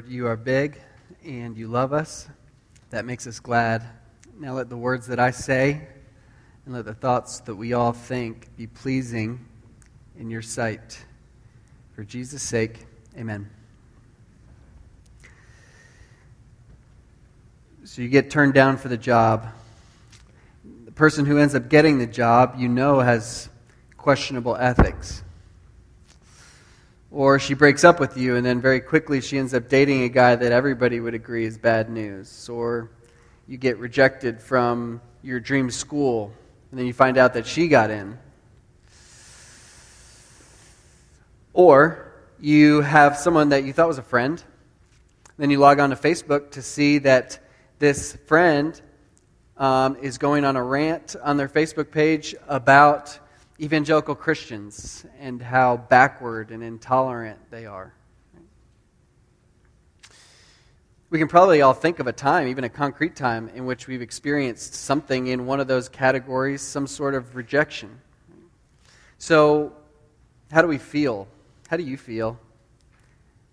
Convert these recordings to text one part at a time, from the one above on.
Lord, you are big and you love us. That makes us glad. Now let the words that I say and let the thoughts that we all think be pleasing in your sight. For Jesus' sake, amen. So you get turned down for the job. The person who ends up getting the job, you know, has questionable ethics. Or she breaks up with you, and then very quickly she ends up dating a guy that everybody would agree is bad news. Or you get rejected from your dream school, and then you find out that she got in. Or you have someone that you thought was a friend, then you log on to Facebook to see that this friend um, is going on a rant on their Facebook page about evangelical Christians and how backward and intolerant they are. We can probably all think of a time, even a concrete time, in which we've experienced something in one of those categories, some sort of rejection. So, how do we feel? How do you feel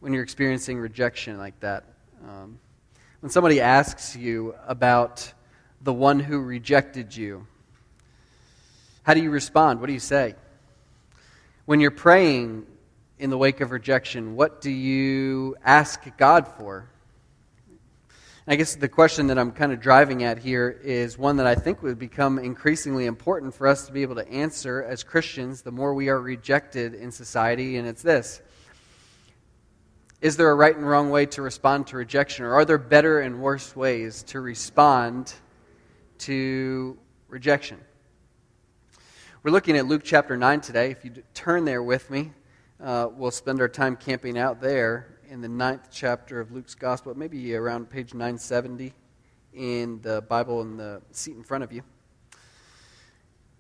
when you're experiencing rejection like that? Um, when somebody asks you about the one who rejected you, how do you respond? What do you say? When you're praying in the wake of rejection, what do you ask God for? I guess the question that I'm kind of driving at here is one that I think would become increasingly important for us to be able to answer as Christians the more we are rejected in society, and it's this Is there a right and wrong way to respond to rejection, or are there better and worse ways to respond to rejection? We're looking at Luke chapter 9 today. If you turn there with me, uh, we'll spend our time camping out there in the ninth chapter of Luke's Gospel, maybe around page 970 in the Bible in the seat in front of you.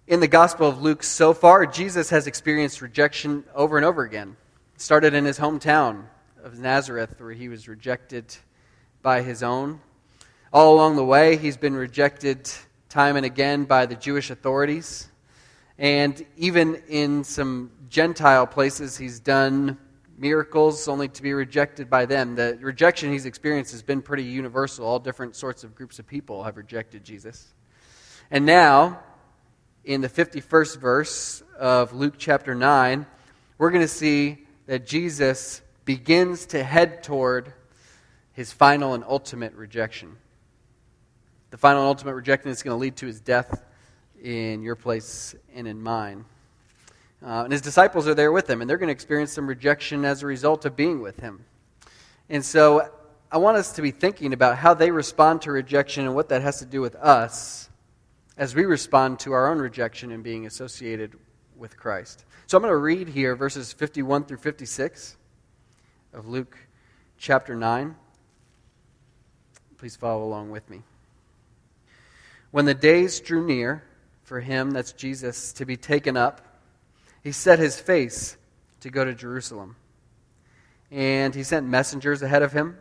In the Gospel of Luke, so far, Jesus has experienced rejection over and over again. Started in his hometown of Nazareth, where he was rejected by his own. All along the way, he's been rejected time and again by the Jewish authorities. And even in some Gentile places, he's done miracles only to be rejected by them. The rejection he's experienced has been pretty universal. All different sorts of groups of people have rejected Jesus. And now, in the 51st verse of Luke chapter 9, we're going to see that Jesus begins to head toward his final and ultimate rejection. The final and ultimate rejection is going to lead to his death in your place and in mine. Uh, and his disciples are there with him, and they're going to experience some rejection as a result of being with him. And so I want us to be thinking about how they respond to rejection and what that has to do with us as we respond to our own rejection and being associated with Christ. So I'm going to read here verses 51 through 56 of Luke chapter 9. Please follow along with me. When the days drew near, for him, that's Jesus, to be taken up, he set his face to go to Jerusalem. And he sent messengers ahead of him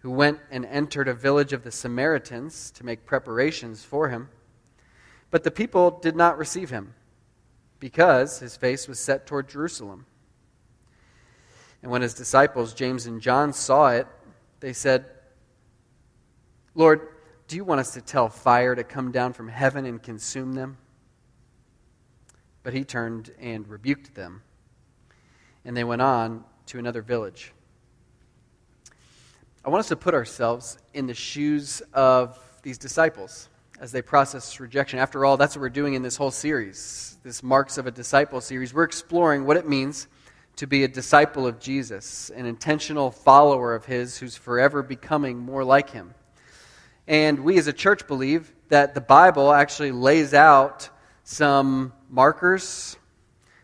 who went and entered a village of the Samaritans to make preparations for him. But the people did not receive him because his face was set toward Jerusalem. And when his disciples, James and John, saw it, they said, Lord, do you want us to tell fire to come down from heaven and consume them? But he turned and rebuked them. And they went on to another village. I want us to put ourselves in the shoes of these disciples as they process rejection. After all, that's what we're doing in this whole series, this Marks of a Disciple series. We're exploring what it means to be a disciple of Jesus, an intentional follower of His who's forever becoming more like Him. And we as a church believe that the Bible actually lays out some markers,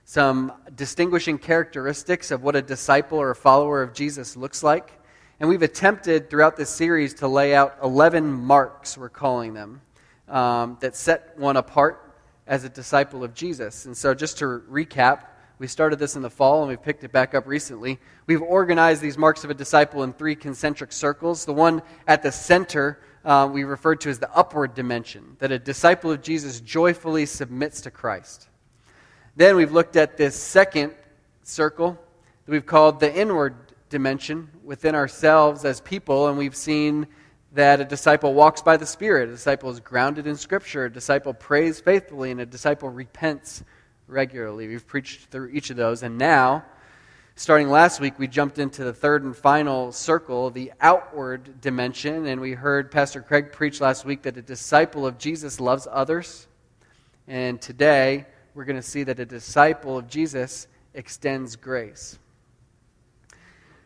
some distinguishing characteristics of what a disciple or a follower of Jesus looks like. And we've attempted throughout this series to lay out 11 marks, we're calling them, um, that set one apart as a disciple of Jesus. And so, just to recap, We started this in the fall and we've picked it back up recently. We've organized these marks of a disciple in three concentric circles. The one at the center uh, we referred to as the upward dimension, that a disciple of Jesus joyfully submits to Christ. Then we've looked at this second circle that we've called the inward dimension within ourselves as people, and we've seen that a disciple walks by the Spirit, a disciple is grounded in Scripture, a disciple prays faithfully, and a disciple repents regularly. We've preached through each of those, and now, starting last week, we jumped into the third and final circle, the outward dimension, and we heard Pastor Craig preach last week that a disciple of Jesus loves others. And today, we're going to see that a disciple of Jesus extends grace.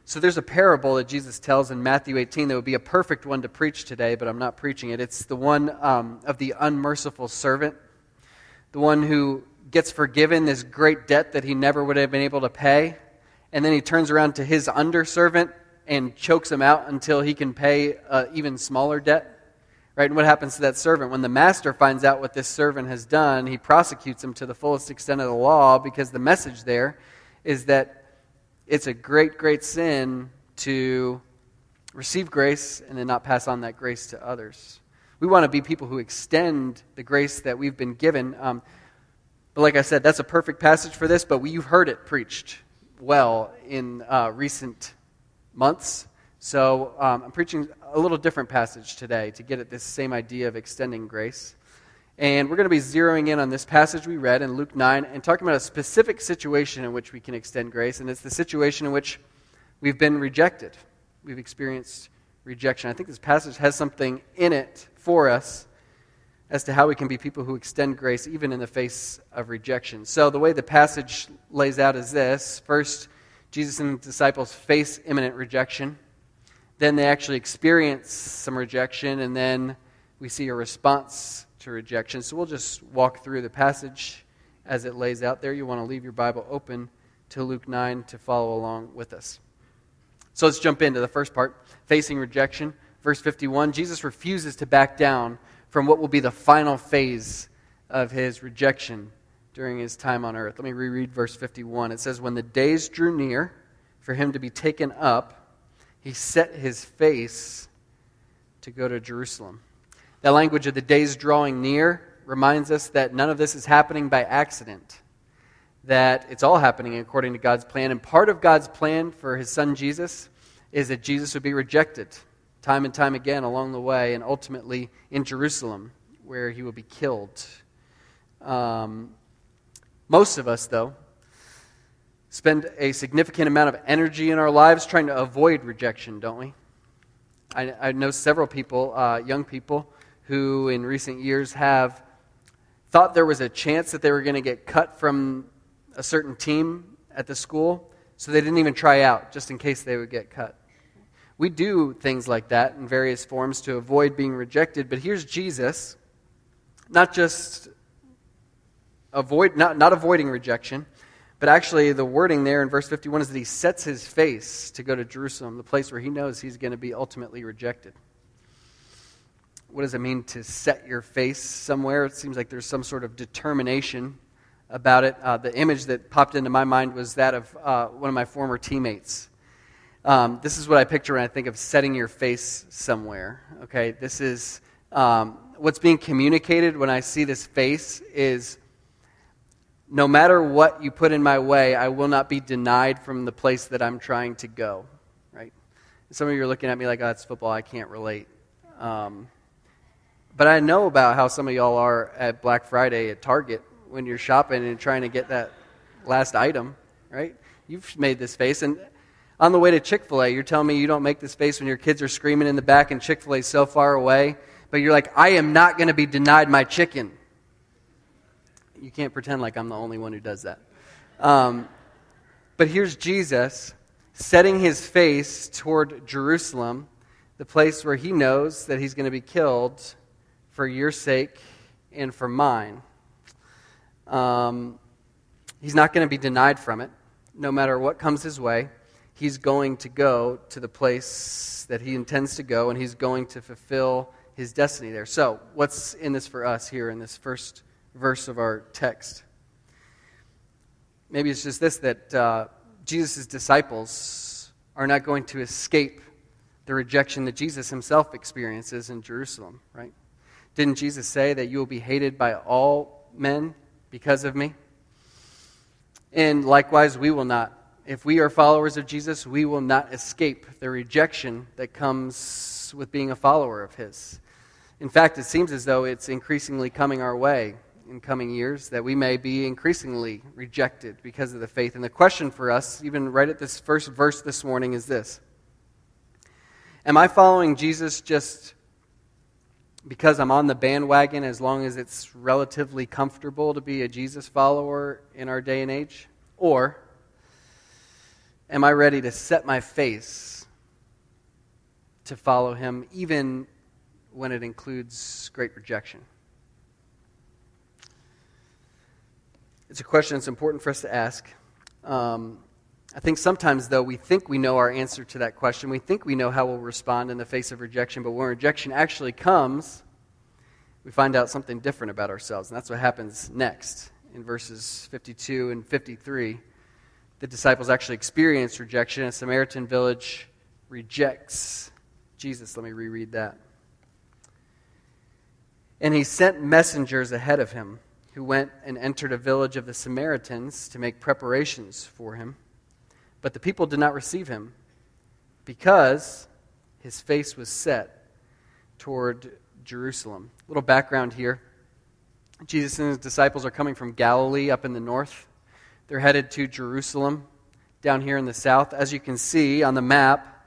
So there's a parable that Jesus tells in Matthew 18 that would be a perfect one to preach today, but I'm not preaching it. It's the one um, of the unmerciful servant, the one who gets forgiven this great debt that he never would have been able to pay, and then he turns around to his underservant and chokes him out until he can pay an even smaller debt. Right? And what happens to that servant? When the master finds out what this servant has done, he prosecutes him to the fullest extent of the law because the message there is that it's a great, great sin to receive grace and then not pass on that grace to others. We want to be people who extend the grace that we've been given. Um, but like I said, that's a perfect passage for this, but we, you've heard it preached well in uh, recent months. So um, I'm preaching a little different passage today to get at this same idea of extending grace. And we're going to be zeroing in on this passage we read in Luke 9 and talking about a specific situation in which we can extend grace. And it's the situation in which we've been rejected. We've experienced rejection. I think this passage has something in it for us as to how we can be people who extend grace even in the face of rejection. So, the way the passage lays out is this first, Jesus and the disciples face imminent rejection. Then they actually experience some rejection, and then we see a response to rejection. So we'll just walk through the passage as it lays out there. You want to leave your Bible open to Luke 9 to follow along with us. So let's jump into the first part facing rejection. Verse 51 Jesus refuses to back down from what will be the final phase of his rejection during his time on earth. Let me reread verse 51. It says, When the days drew near for him to be taken up, he set his face to go to Jerusalem that language of the days drawing near reminds us that none of this is happening by accident, that it's all happening according to God's plan. And part of God's plan for his son Jesus is that Jesus would be rejected time and time again along the way, and ultimately in Jerusalem, where he will be killed. Um, most of us, though, spend a significant amount of energy in our lives trying to avoid rejection, don't we? I, I know several people, uh, young people, who in recent years have thought there was a chance that they were going to get cut from a certain team at the school, so they didn't even try out just in case they would get cut. We do things like that in various forms to avoid being rejected, but here's Jesus, not just avoid not, not avoiding rejection, but actually the wording there in verse 51 is that he sets his face to go to Jerusalem, the place where he knows he's going to be ultimately rejected what does it mean to set your face somewhere? It seems like there's some sort of determination about it. Uh, the image that popped into my mind was that of uh, one of my former teammates. Um, this is what I picture when I think of setting your face somewhere. Okay, this is um, what's being communicated when I see this face is no matter what you put in my way, I will not be denied from the place that I'm trying to go. Right? Some of you are looking at me like, oh, that's football. I can't relate. Um, but I know about how some of y'all are at Black Friday at Target when you're shopping and trying to get that last item, right? You've made this face. And on the way to Chick fil A, you're telling me you don't make this face when your kids are screaming in the back and Chick fil A's so far away. But you're like, I am not going to be denied my chicken. You can't pretend like I'm the only one who does that. Um, but here's Jesus setting his face toward Jerusalem, the place where he knows that he's going to be killed for your sake and for mine. Um, he's not going to be denied from it, no matter what comes his way. He's going to go to the place that he intends to go, and he's going to fulfill his destiny there. So, what's in this for us here in this first verse of our text? maybe it's just this that uh, Jesus' disciples are not going to escape the rejection that Jesus himself experiences in Jerusalem, right? Didn't Jesus say that you will be hated by all men because of me? And likewise, we will not. If we are followers of Jesus, we will not escape the rejection that comes with being a follower of his. In fact, it seems as though it's increasingly coming our way in coming years that we may be increasingly rejected because of the faith. And the question for us, even right at this first verse this morning, is this Am I following Jesus just because I'm on the bandwagon as long as it's relatively comfortable to be a Jesus follower in our day and age? Or am I ready to set my face to follow him even when it includes great rejection? It's a question that's important for us to ask. Um, I think sometimes, though, we think we know our answer to that question. We think we know how we'll respond in the face of rejection, but when rejection actually comes, we find out something different about ourselves. And that's what happens next in verses 52 and 53. The disciples actually experience rejection. A Samaritan village rejects Jesus. Let me reread that. And he sent messengers ahead of him who went and entered a village of the Samaritans to make preparations for him. But the people did not receive him because his face was set toward Jerusalem. A little background here Jesus and his disciples are coming from Galilee up in the north. They're headed to Jerusalem down here in the south. As you can see on the map,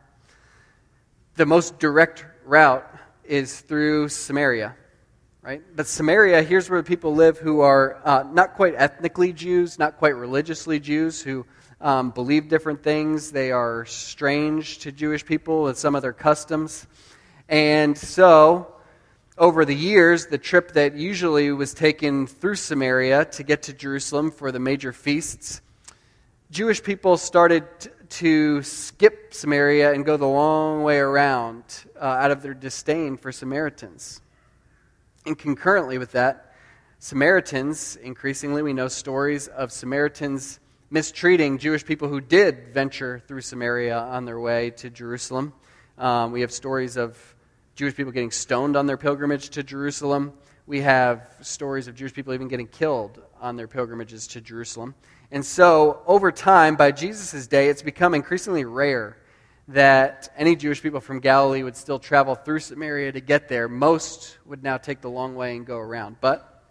the most direct route is through Samaria right? But Samaria, here's where people live who are uh, not quite ethnically Jews, not quite religiously Jews, who um, believe different things. They are strange to Jewish people with some of their customs. And so, over the years, the trip that usually was taken through Samaria to get to Jerusalem for the major feasts, Jewish people started to skip Samaria and go the long way around uh, out of their disdain for Samaritans. And concurrently with that, Samaritans, increasingly, we know stories of Samaritans mistreating Jewish people who did venture through Samaria on their way to Jerusalem. Um, we have stories of Jewish people getting stoned on their pilgrimage to Jerusalem. We have stories of Jewish people even getting killed on their pilgrimages to Jerusalem. And so, over time, by Jesus' day, it's become increasingly rare that any Jewish people from Galilee would still travel through Samaria to get there. Most would now take the long way and go around. But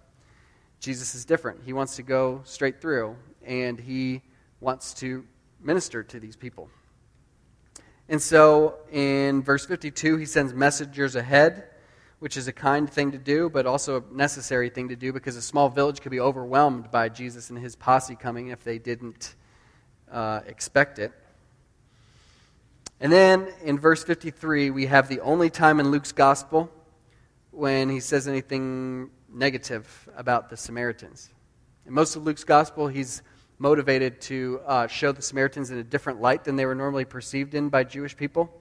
Jesus is different. He wants to go straight through, and he wants to minister to these people. And so in verse 52, he sends messengers ahead, which is a kind thing to do, but also a necessary thing to do because a small village could be overwhelmed by Jesus and his posse coming if they didn't uh, expect it. And then in verse 53, we have the only time in Luke's gospel when he says anything negative about the Samaritans. In most of Luke's gospel, he's motivated to uh, show the Samaritans in a different light than they were normally perceived in by Jewish people.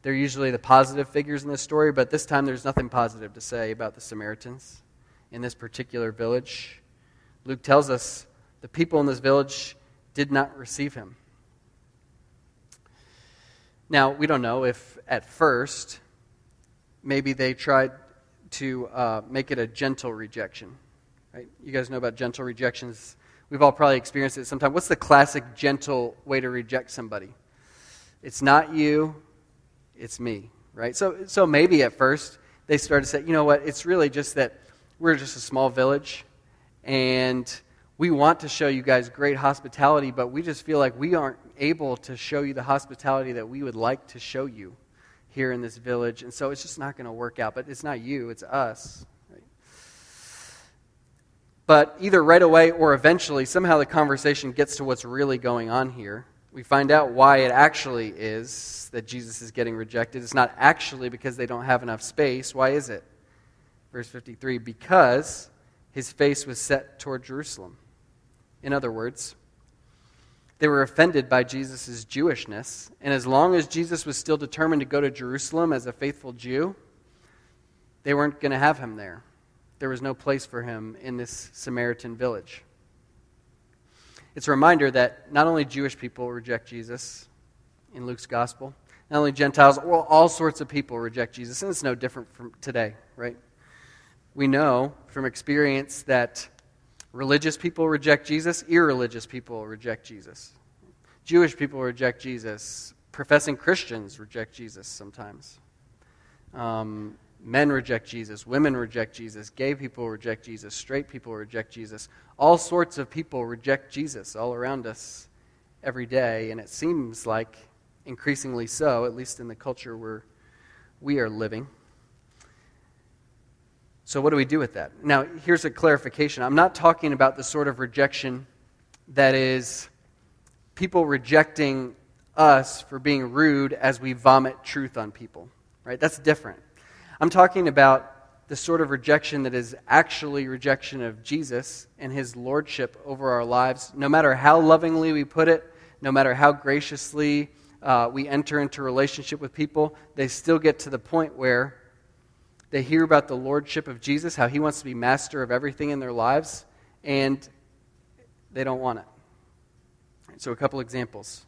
They're usually the positive figures in this story, but this time there's nothing positive to say about the Samaritans in this particular village. Luke tells us the people in this village did not receive him. Now, we don't know if at first maybe they tried to uh, make it a gentle rejection. Right? You guys know about gentle rejections. We've all probably experienced it sometime. What's the classic gentle way to reject somebody? It's not you, it's me, right? So, so maybe at first they started to say, you know what, it's really just that we're just a small village and we want to show you guys great hospitality, but we just feel like we aren't able to show you the hospitality that we would like to show you here in this village. And so it's just not going to work out. But it's not you, it's us. But either right away or eventually, somehow the conversation gets to what's really going on here. We find out why it actually is that Jesus is getting rejected. It's not actually because they don't have enough space. Why is it? Verse 53 because his face was set toward Jerusalem. In other words, they were offended by Jesus' Jewishness. And as long as Jesus was still determined to go to Jerusalem as a faithful Jew, they weren't going to have him there. There was no place for him in this Samaritan village. It's a reminder that not only Jewish people reject Jesus in Luke's gospel, not only Gentiles, well, all sorts of people reject Jesus, and it's no different from today, right? We know from experience that religious people reject Jesus, irreligious people reject Jesus. Jewish people reject Jesus, professing Christians reject Jesus sometimes. Um, men reject Jesus, women reject Jesus, gay people reject Jesus, straight people reject Jesus. All sorts of people reject Jesus all around us every day, and it seems like increasingly so, at least in the culture where we are living. So, what do we do with that? Now, here's a clarification. I'm not talking about the sort of rejection that is people rejecting us for being rude as we vomit truth on people, right? That's different. I'm talking about the sort of rejection that is actually rejection of Jesus and his lordship over our lives, no matter how lovingly we put it, no matter how graciously uh, we enter into relationship with people, they still get to the point where they hear about the lordship of Jesus, how he wants to be master of everything in their lives, and they don't want it. So, a couple examples.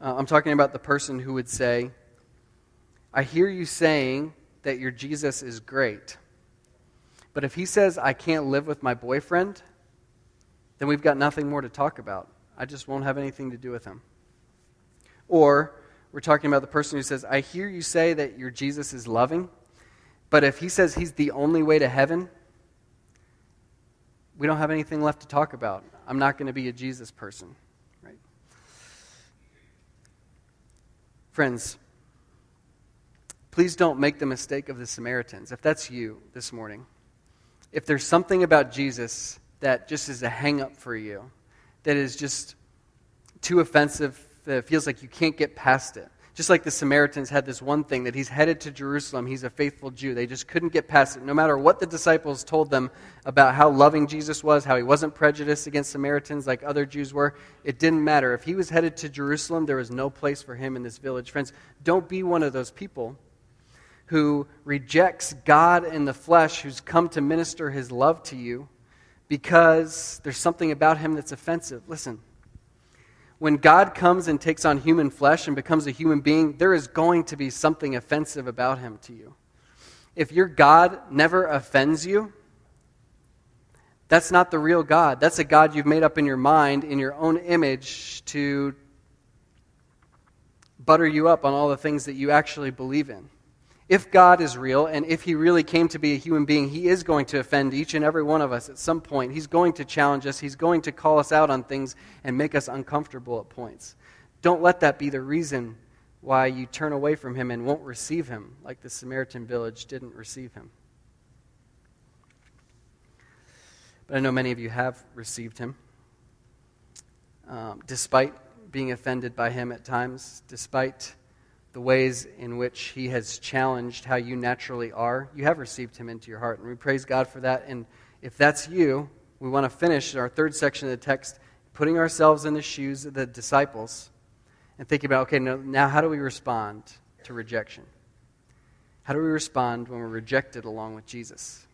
Uh, I'm talking about the person who would say, I hear you saying that your Jesus is great, but if he says, I can't live with my boyfriend, then we've got nothing more to talk about. I just won't have anything to do with him. Or we're talking about the person who says, I hear you say that your Jesus is loving, but if he says he's the only way to heaven, we don't have anything left to talk about. I'm not going to be a Jesus person. Right? Friends, please don't make the mistake of the Samaritans. If that's you this morning, if there's something about Jesus that just is a hang up for you, that is just too offensive, that it feels like you can't get past it, just like the Samaritans had this one thing that he's headed to Jerusalem, he's a faithful Jew. They just couldn't get past it. No matter what the disciples told them about how loving Jesus was, how he wasn't prejudiced against Samaritans like other Jews were, it didn't matter. If he was headed to Jerusalem, there was no place for him in this village. Friends, don't be one of those people who rejects God in the flesh who's come to minister his love to you because there's something about him that's offensive. Listen when God comes and takes on human flesh and becomes a human being, there is going to be something offensive about him to you. If your God never offends you, that's not the real God. That's a God you've made up in your mind, in your own image, to butter you up on all the things that you actually believe in if God is real and if he really came to be a human being, he is going to offend each and every one of us at some point. He's going to challenge us, he's going to call us out on things and make us uncomfortable at points. Don't let that be the reason why you turn away from him and won't receive him, like the Samaritan village didn't receive him. But I know many of you have received him, um, despite being offended by him at times, despite the ways in which he has challenged how you naturally are, you have received him into your heart. And we praise God for that. And if that's you, we want to finish our third section of the text, putting ourselves in the shoes of the disciples and thinking about okay, now, now how do we respond to rejection? How do we respond when we're rejected along with Jesus?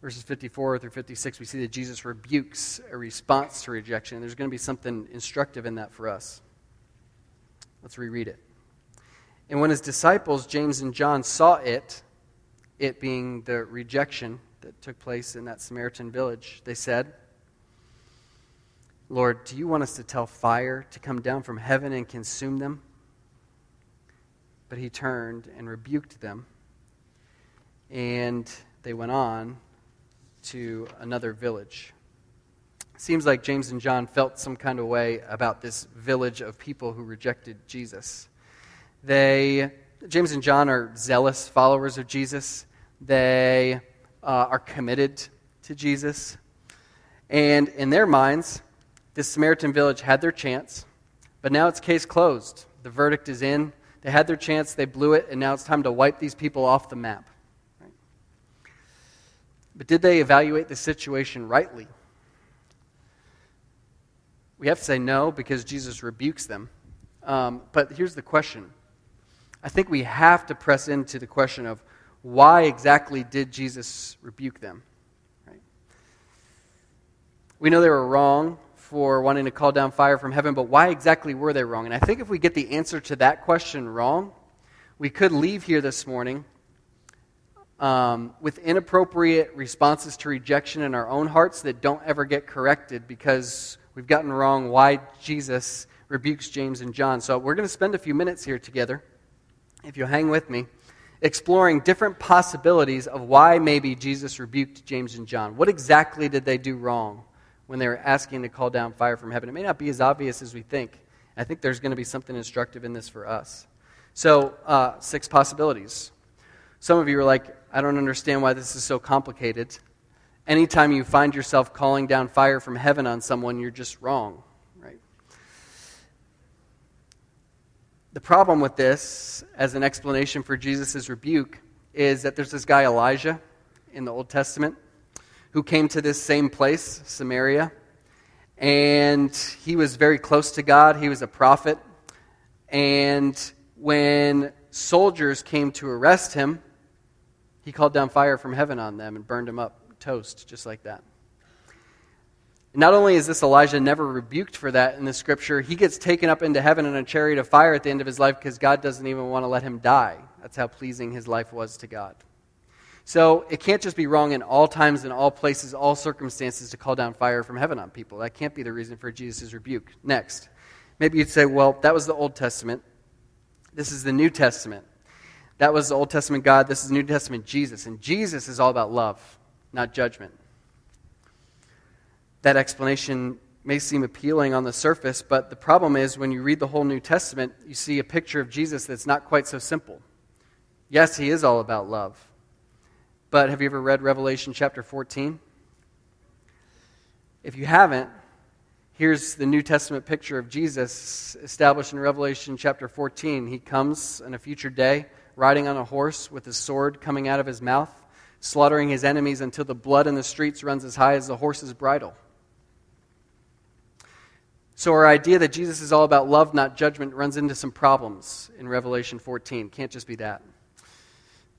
Verses 54 through 56, we see that Jesus rebukes a response to rejection. There's going to be something instructive in that for us. Let's reread it. And when his disciples, James and John, saw it, it being the rejection that took place in that Samaritan village, they said, Lord, do you want us to tell fire to come down from heaven and consume them? But he turned and rebuked them, and they went on to another village. Seems like James and John felt some kind of way about this village of people who rejected Jesus. They, James and John are zealous followers of Jesus. They uh, are committed to Jesus. And in their minds, this Samaritan village had their chance, but now it's case closed. The verdict is in. They had their chance, they blew it, and now it's time to wipe these people off the map. But did they evaluate the situation rightly? We have to say no because Jesus rebukes them. Um, but here's the question I think we have to press into the question of why exactly did Jesus rebuke them? Right? We know they were wrong for wanting to call down fire from heaven, but why exactly were they wrong? And I think if we get the answer to that question wrong, we could leave here this morning um, with inappropriate responses to rejection in our own hearts that don't ever get corrected because we've gotten wrong why Jesus rebukes James and John. So we're going to spend a few minutes here together, if you'll hang with me, exploring different possibilities of why maybe Jesus rebuked James and John. What exactly did they do wrong when they were asking to call down fire from heaven? It may not be as obvious as we think. I think there's going to be something instructive in this for us. So, uh, six possibilities. Some of you are like, I don't understand why this is so complicated. Anytime you find yourself calling down fire from heaven on someone, you're just wrong, right? The problem with this, as an explanation for Jesus' rebuke, is that there's this guy Elijah in the Old Testament who came to this same place, Samaria, and he was very close to God. He was a prophet. And when soldiers came to arrest him, he called down fire from heaven on them and burned them up toast, just like that. Not only is this Elijah never rebuked for that in the scripture, he gets taken up into heaven in a chariot of fire at the end of his life because God doesn't even want to let him die. That's how pleasing his life was to God. So it can't just be wrong in all times, in all places, all circumstances to call down fire from heaven on people. That can't be the reason for Jesus' rebuke. Next, maybe you'd say, well, that was the Old Testament. This is the New Testament. That was the Old Testament God. This is the New Testament Jesus. And Jesus is all about love, not judgment. That explanation may seem appealing on the surface, but the problem is when you read the whole New Testament, you see a picture of Jesus that's not quite so simple. Yes, he is all about love. But have you ever read Revelation chapter 14? If you haven't, here's the New Testament picture of Jesus established in Revelation chapter 14. He comes in a future day riding on a horse with his sword coming out of his mouth, slaughtering his enemies until the blood in the streets runs as high as the horse's bridle. So, our idea that Jesus is all about love, not judgment, runs into some problems in Revelation 14. Can't just be that.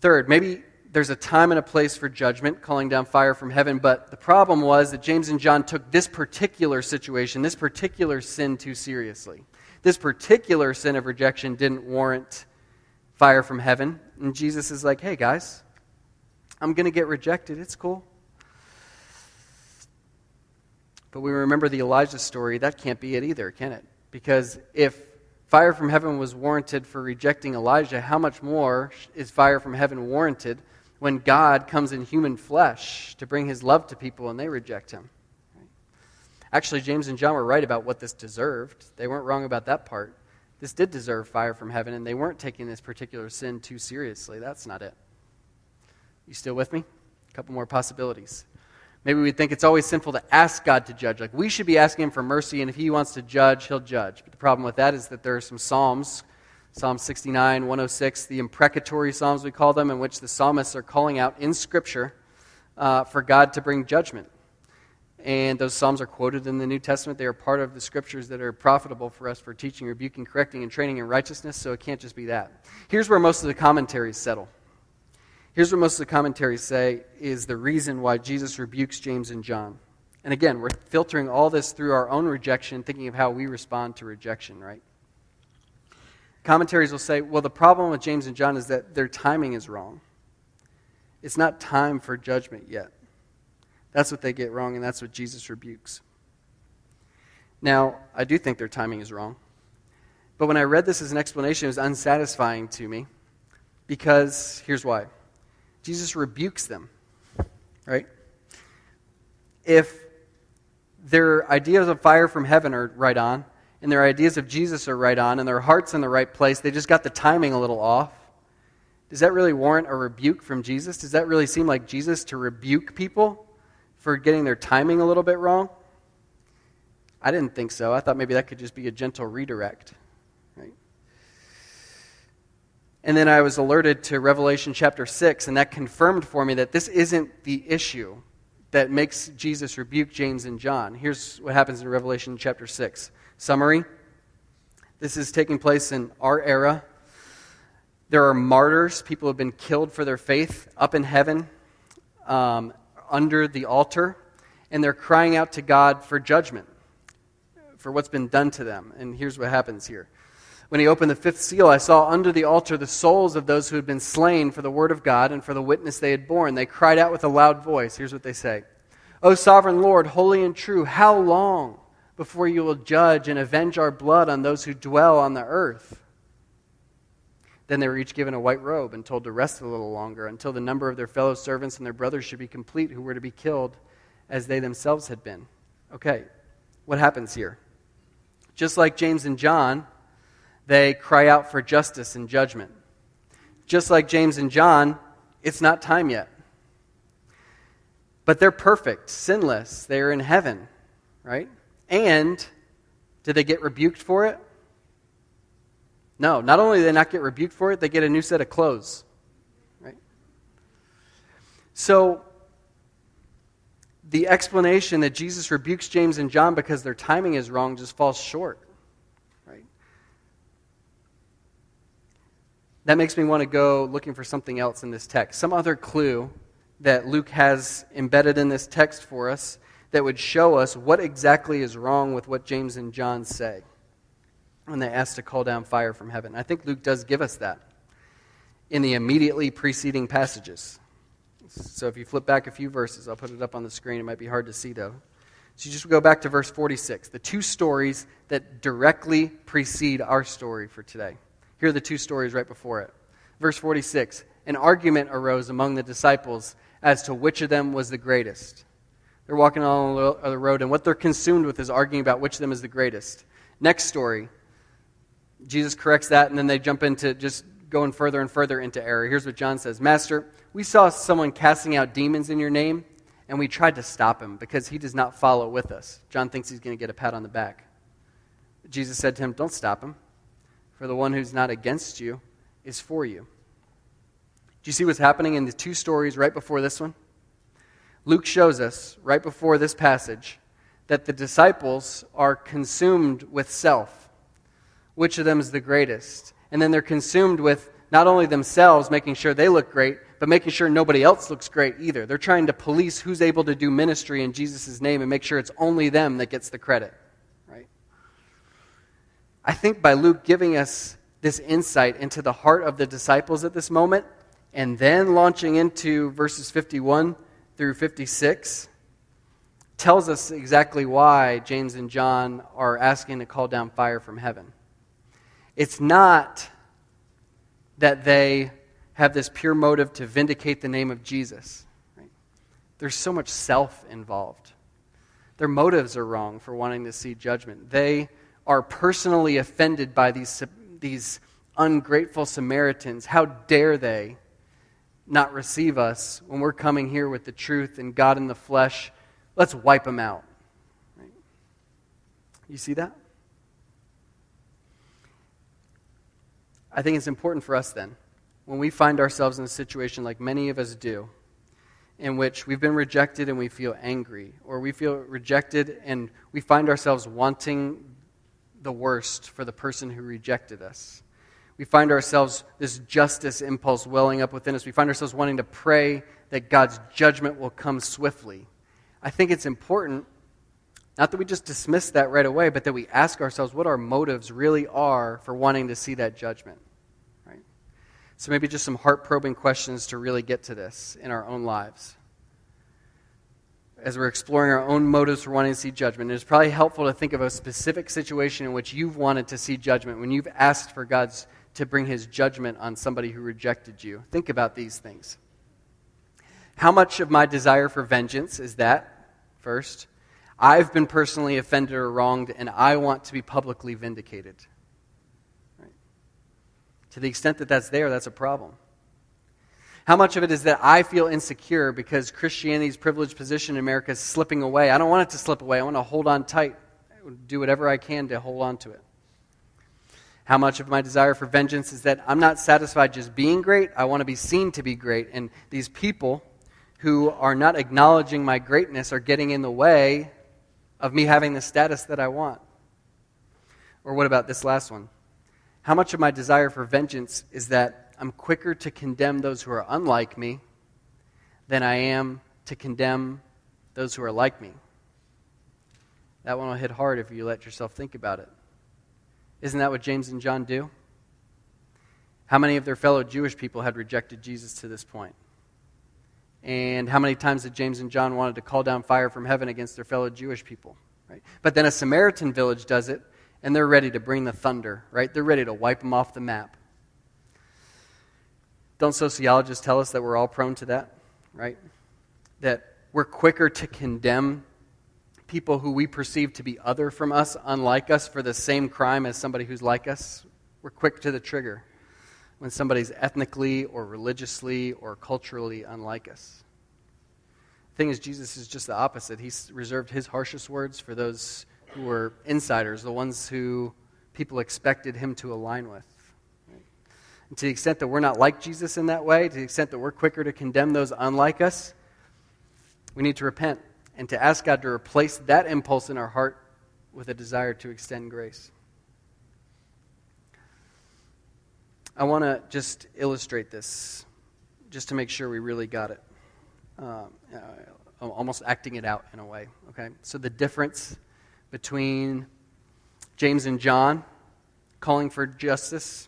Third, maybe there's a time and a place for judgment, calling down fire from heaven, but the problem was that James and John took this particular situation, this particular sin, too seriously. This particular sin of rejection didn't warrant fire from heaven. And Jesus is like, hey, guys, I'm going to get rejected. It's cool. But we remember the Elijah story. That can't be it either, can it? Because if fire from heaven was warranted for rejecting Elijah, how much more is fire from heaven warranted when God comes in human flesh to bring his love to people and they reject him? Actually, James and John were right about what this deserved. They weren't wrong about that part. This did deserve fire from heaven, and they weren't taking this particular sin too seriously. That's not it. You still with me? A couple more possibilities. Maybe we think it's always sinful to ask God to judge. Like we should be asking Him for mercy, and if He wants to judge, He'll judge. But the problem with that is that there are some Psalms, Psalm 69, 106, the imprecatory Psalms, we call them, in which the psalmists are calling out in Scripture uh, for God to bring judgment. And those Psalms are quoted in the New Testament. They are part of the scriptures that are profitable for us for teaching, rebuking, correcting, and training in righteousness, so it can't just be that. Here's where most of the commentaries settle. Here's what most of the commentaries say is the reason why Jesus rebukes James and John. And again, we're filtering all this through our own rejection, thinking of how we respond to rejection, right? Commentaries will say, well, the problem with James and John is that their timing is wrong. It's not time for judgment yet. That's what they get wrong, and that's what Jesus rebukes. Now, I do think their timing is wrong. But when I read this as an explanation, it was unsatisfying to me because here's why Jesus rebukes them, right? If their ideas of fire from heaven are right on, and their ideas of Jesus are right on, and their heart's in the right place, they just got the timing a little off. Does that really warrant a rebuke from Jesus? Does that really seem like Jesus to rebuke people? for getting their timing a little bit wrong? I didn't think so. I thought maybe that could just be a gentle redirect. Right? And then I was alerted to Revelation chapter 6, and that confirmed for me that this isn't the issue that makes Jesus rebuke James and John. Here's what happens in Revelation chapter 6. Summary This is taking place in our era. There are martyrs, people have been killed for their faith up in heaven. Um, under the altar, and they're crying out to God for judgment. for what's been done to them. And here's what happens here. When he opened the fifth seal, I saw under the altar the souls of those who had been slain for the word of God and for the witness they had borne. They cried out with a loud voice. Here's what they say O sovereign Lord, holy and true, how long before you will judge and avenge our blood on those who dwell on the earth? Then they were each given a white robe and told to rest a little longer until the number of their fellow servants and their brothers should be complete who were to be killed as they themselves had been. Okay, what happens here? Just like James and John, they cry out for justice and judgment. Just like James and John, it's not time yet. But they're perfect, sinless. They're in heaven, right? And did they get rebuked for it? No, not only do they not get rebuked for it, they get a new set of clothes. Right? So, the explanation that Jesus rebukes James and John because their timing is wrong just falls short. That makes me want to go looking for something else in this text, some other clue that Luke has embedded in this text for us that would show us what exactly is wrong with what James and John say when they ask to call down fire from heaven. I think Luke does give us that in the immediately preceding passages. So if you flip back a few verses, I'll put it up on the screen. It might be hard to see, though. So you just go back to verse 46, the two stories that directly precede our story for today. Here are the two stories right before it. Verse 46 An argument arose among the disciples as to which of them was the greatest. They're walking along uh, the road, and what they're consumed with is arguing about which of them is the greatest. Next story Jesus corrects that, and then they jump into just going further and further into error. Here's what John says Master, we saw someone casting out demons in your name, and we tried to stop him because he does not follow with us. John thinks he's going to get a pat on the back. Jesus said to him, Don't stop him, for the one who's not against you is for you. Do you see what's happening in the two stories right before this one? Luke shows us, right before this passage, that the disciples are consumed with self which of them is the greatest. And then they're consumed with not only themselves making sure they look great, but making sure nobody else looks great either. They're trying to police who's able to do ministry in Jesus' name and make sure it's only them that gets the credit. I think by Luke giving us this insight into the heart of the disciples at this moment, and then launching into verses 51 through 56, tells us exactly why James and John are asking to call down fire from heaven. It's not that they have this pure motive to vindicate the name of Jesus. Right? There's so much self involved. Their motives are wrong for wanting to see judgment. They are personally offended by these, these ungrateful Samaritans. How dare they not receive us when we're coming here with the truth and God in the flesh? Let's wipe them out. Right? You see that? I think it's important for us then, when we find ourselves in a situation like many of us do, in which we've been rejected and we feel angry, or we feel rejected and we find ourselves wanting the worst for the person who rejected us. We find ourselves, this justice impulse welling up within us. We find ourselves wanting to pray that God's judgment will come swiftly. I think it's important not that we just dismiss that right away, but that we ask ourselves what our motives really are for wanting to see that judgment. Right? So maybe just some heart probing questions to really get to this in our own lives. As we're exploring our own motives for wanting to see judgment, it's probably helpful to think of a specific situation in which you've wanted to see judgment, when you've asked for God's to bring his judgment on somebody who rejected you. Think about these things. How much of my desire for vengeance is that, first? I've been personally offended or wronged, and I want to be publicly vindicated. Right? To the extent that that's there, that's a problem. How much of it is that I feel insecure because Christianity's privileged position in America is slipping away? I don't want it to slip away. I want to hold on tight, do whatever I can to hold on to it. How much of my desire for vengeance is that I'm not satisfied just being great, I want to be seen to be great. And these people who are not acknowledging my greatness are getting in the way of me having the status that I want? Or what about this last one? How much of my desire for vengeance is that I'm quicker to condemn those who are unlike me than I am to condemn those who are like me? That one will hit hard if you let yourself think about it. Isn't that what James and John do? How many of their fellow Jewish people had rejected Jesus to this point? And how many times did James and John wanted to call down fire from heaven against their fellow Jewish people? Right? But then a Samaritan village does it, and they're ready to bring the thunder, right? They're ready to wipe them off the map. Don't sociologists tell us that we're all prone to that, right? That we're quicker to condemn people who we perceive to be other from us, unlike us, for the same crime as somebody who's like us. We're quick to the trigger when somebody's ethnically or religiously or culturally unlike us. The thing is, Jesus is just the opposite. He's reserved his harshest words for those who were insiders, the ones who people expected him to align with. And to the extent that we're not like Jesus in that way, to the extent that we're quicker to condemn those unlike us, we need to repent and to ask God to replace that impulse in our heart with a desire to extend grace. I want to just illustrate this, just to make sure we really got it. Um, uh, almost acting it out in a way. Okay? So the difference between James and John calling for justice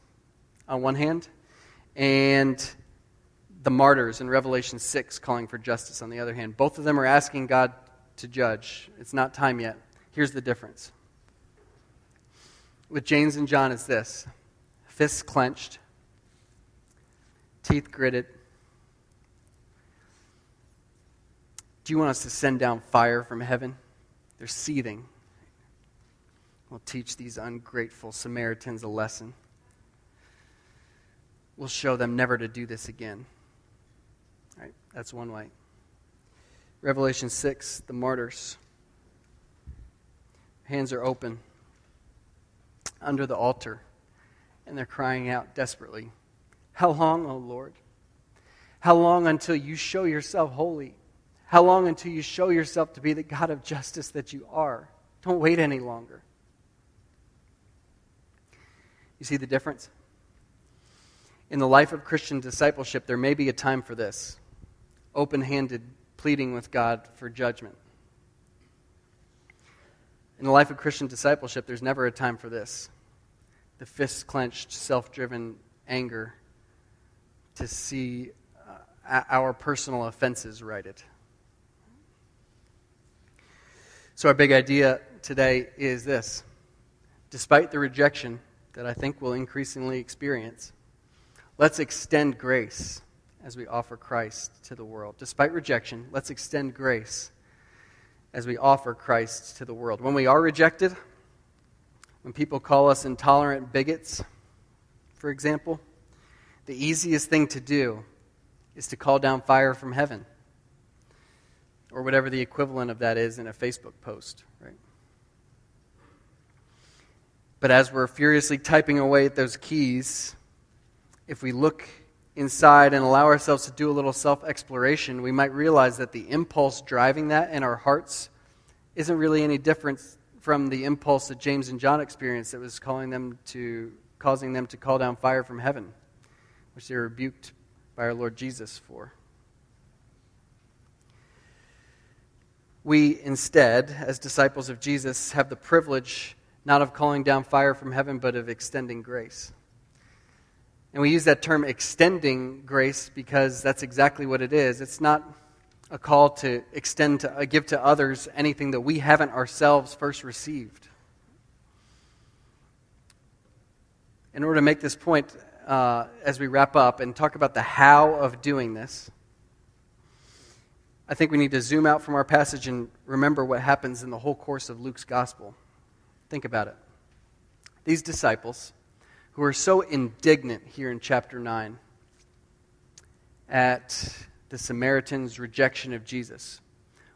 on one hand, and the martyrs in Revelation 6 calling for justice on the other hand. Both of them are asking God to judge. It's not time yet. Here's the difference. With James and John, it's this fists clenched, teeth gritted. Do you want us to send down fire from heaven? They're seething. We'll teach these ungrateful Samaritans a lesson. We'll show them never to do this again. Right? That's one way. Revelation 6, the martyrs. Hands are open under the altar, and they're crying out desperately How long, O Lord? How long until you show yourself holy? How long until you show yourself to be the God of justice that you are? Don't wait any longer. You see the difference? In the life of Christian discipleship, there may be a time for this open handed pleading with God for judgment. In the life of Christian discipleship, there's never a time for this the fist clenched, self driven anger to see uh, our personal offenses righted. So, our big idea today is this despite the rejection that I think we'll increasingly experience, let's extend grace as we offer Christ to the world. Despite rejection, let's extend grace as we offer Christ to the world. When we are rejected, when people call us intolerant bigots, for example, the easiest thing to do is to call down fire from heaven or whatever the equivalent of that is in a Facebook post, right? But as we're furiously typing away at those keys, if we look inside and allow ourselves to do a little self exploration, we might realize that the impulse driving that in our hearts isn't really any different from the impulse that James and John experienced that was calling them to, causing them to call down fire from heaven, which they were rebuked by our Lord Jesus for. We instead, as disciples of Jesus, have the privilege not of calling down fire from heaven, but of extending grace. And we use that term extending grace because that's exactly what it is. It's not a call to extend to uh, give to others anything that we haven't ourselves first received. In order to make this point, uh, as we wrap up and talk about the how of doing this, I think we need to zoom out from our passage and remember what happens in the whole course of Luke's gospel. Think about it. These disciples who are so indignant here in chapter 9 at the Samaritan's rejection of Jesus.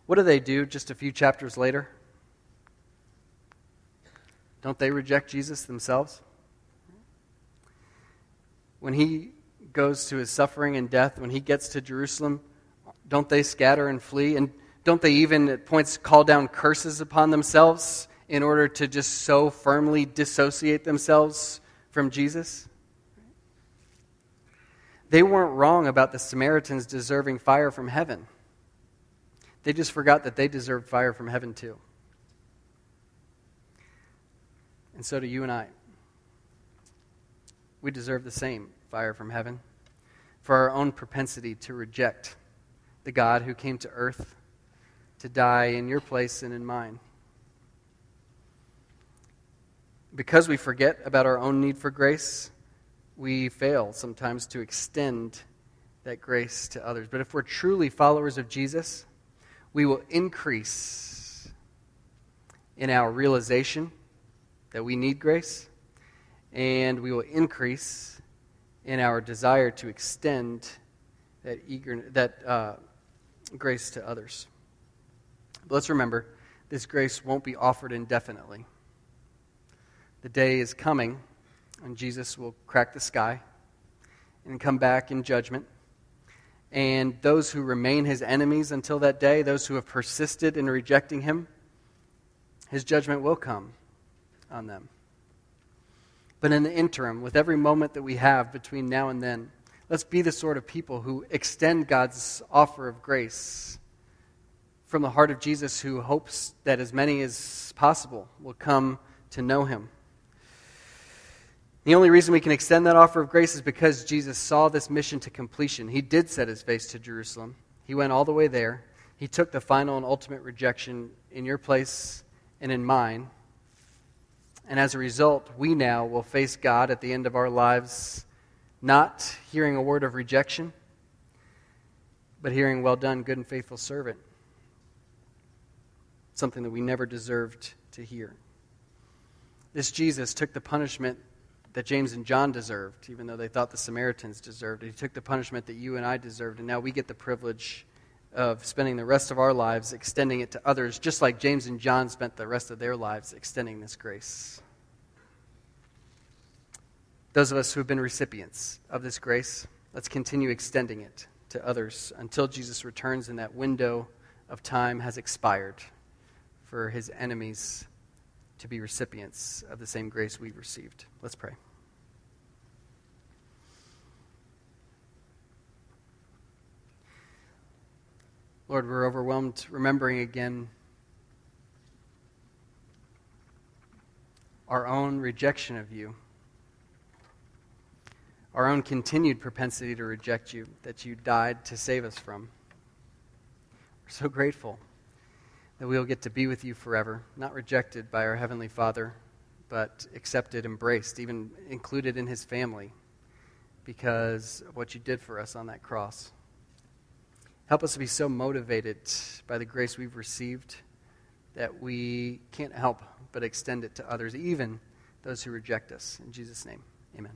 What do they do just a few chapters later? Don't they reject Jesus themselves? When he goes to his suffering and death, when he gets to Jerusalem, don't they scatter and flee? And don't they even at points call down curses upon themselves in order to just so firmly dissociate themselves from Jesus? They weren't wrong about the Samaritans deserving fire from heaven. They just forgot that they deserved fire from heaven too. And so do you and I. We deserve the same fire from heaven for our own propensity to reject the God who came to earth to die in your place and in mine. Because we forget about our own need for grace, we fail sometimes to extend that grace to others. But if we're truly followers of Jesus, we will increase in our realization that we need grace, and we will increase in our desire to extend that eager that uh, grace to others. But let's remember, this grace won't be offered indefinitely. The day is coming when Jesus will crack the sky and come back in judgment. And those who remain his enemies until that day, those who have persisted in rejecting him, his judgment will come on them. But in the interim, with every moment that we have between now and then, let's be the sort of people who extend God's offer of grace from the heart of Jesus, who hopes that as many as possible will come to know him. The only reason we can extend that offer of grace is because Jesus saw this mission to completion. He did set his face to Jerusalem, he went all the way there. He took the final and ultimate rejection in your place and in mine. And as a result, we now will face God at the end of our lives not hearing a word of rejection, but hearing, Well done, good and faithful servant. Something that we never deserved to hear. This Jesus took the punishment that James and John deserved, even though they thought the Samaritans deserved it. He took the punishment that you and I deserved, and now we get the privilege of spending the rest of our lives extending it to others, just like James and John spent the rest of their lives extending this grace. Those of us who have been recipients of this grace, let's continue extending it to others until Jesus returns and that window of time has expired for his enemies to be recipients of the same grace we've received. Let's pray. Lord, we're overwhelmed remembering again our own rejection of you, our own continued propensity to reject you that you died to save us from. We're so grateful that we'll get to be with you forever, not rejected by our Heavenly Father, but accepted, embraced, even included in His family because of what you did for us on that cross. Help us to be so motivated by the grace we've received that we can't help but extend it to others, even those who reject us. In Jesus' name, amen.